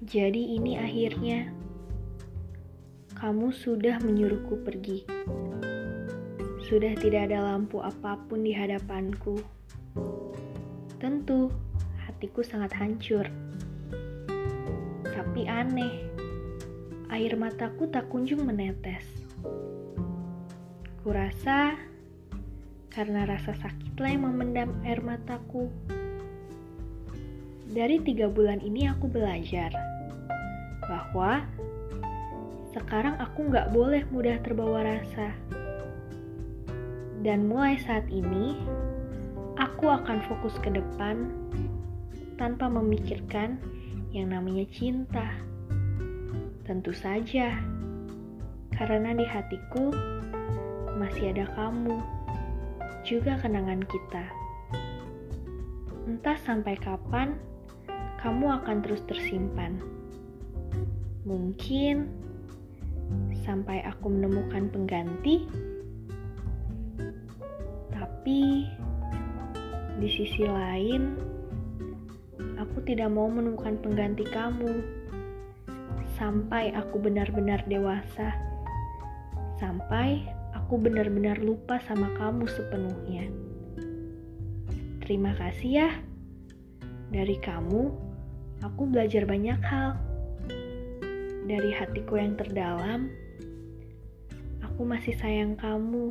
Jadi ini akhirnya kamu sudah menyuruhku pergi. Sudah tidak ada lampu apa pun di hadapanku. Tentu, hatiku sangat hancur. Tapi aneh, air mataku tak kunjung menetes. Kurasa karena rasa sakitlah yang memendam air mataku. Dari tiga bulan ini aku belajar bahwa sekarang aku nggak boleh mudah terbawa rasa. Dan mulai saat ini, aku akan fokus ke depan tanpa memikirkan yang namanya cinta. Tentu saja, karena di hatiku masih ada kamu juga kenangan kita. Entah sampai kapan kamu akan terus tersimpan. Mungkin sampai aku menemukan pengganti, tapi di sisi lain, aku tidak mau menemukan pengganti kamu sampai aku benar-benar dewasa, sampai aku benar-benar lupa sama kamu sepenuhnya. Terima kasih ya. Dari kamu, aku belajar banyak hal. Dari hatiku yang terdalam, aku masih sayang kamu.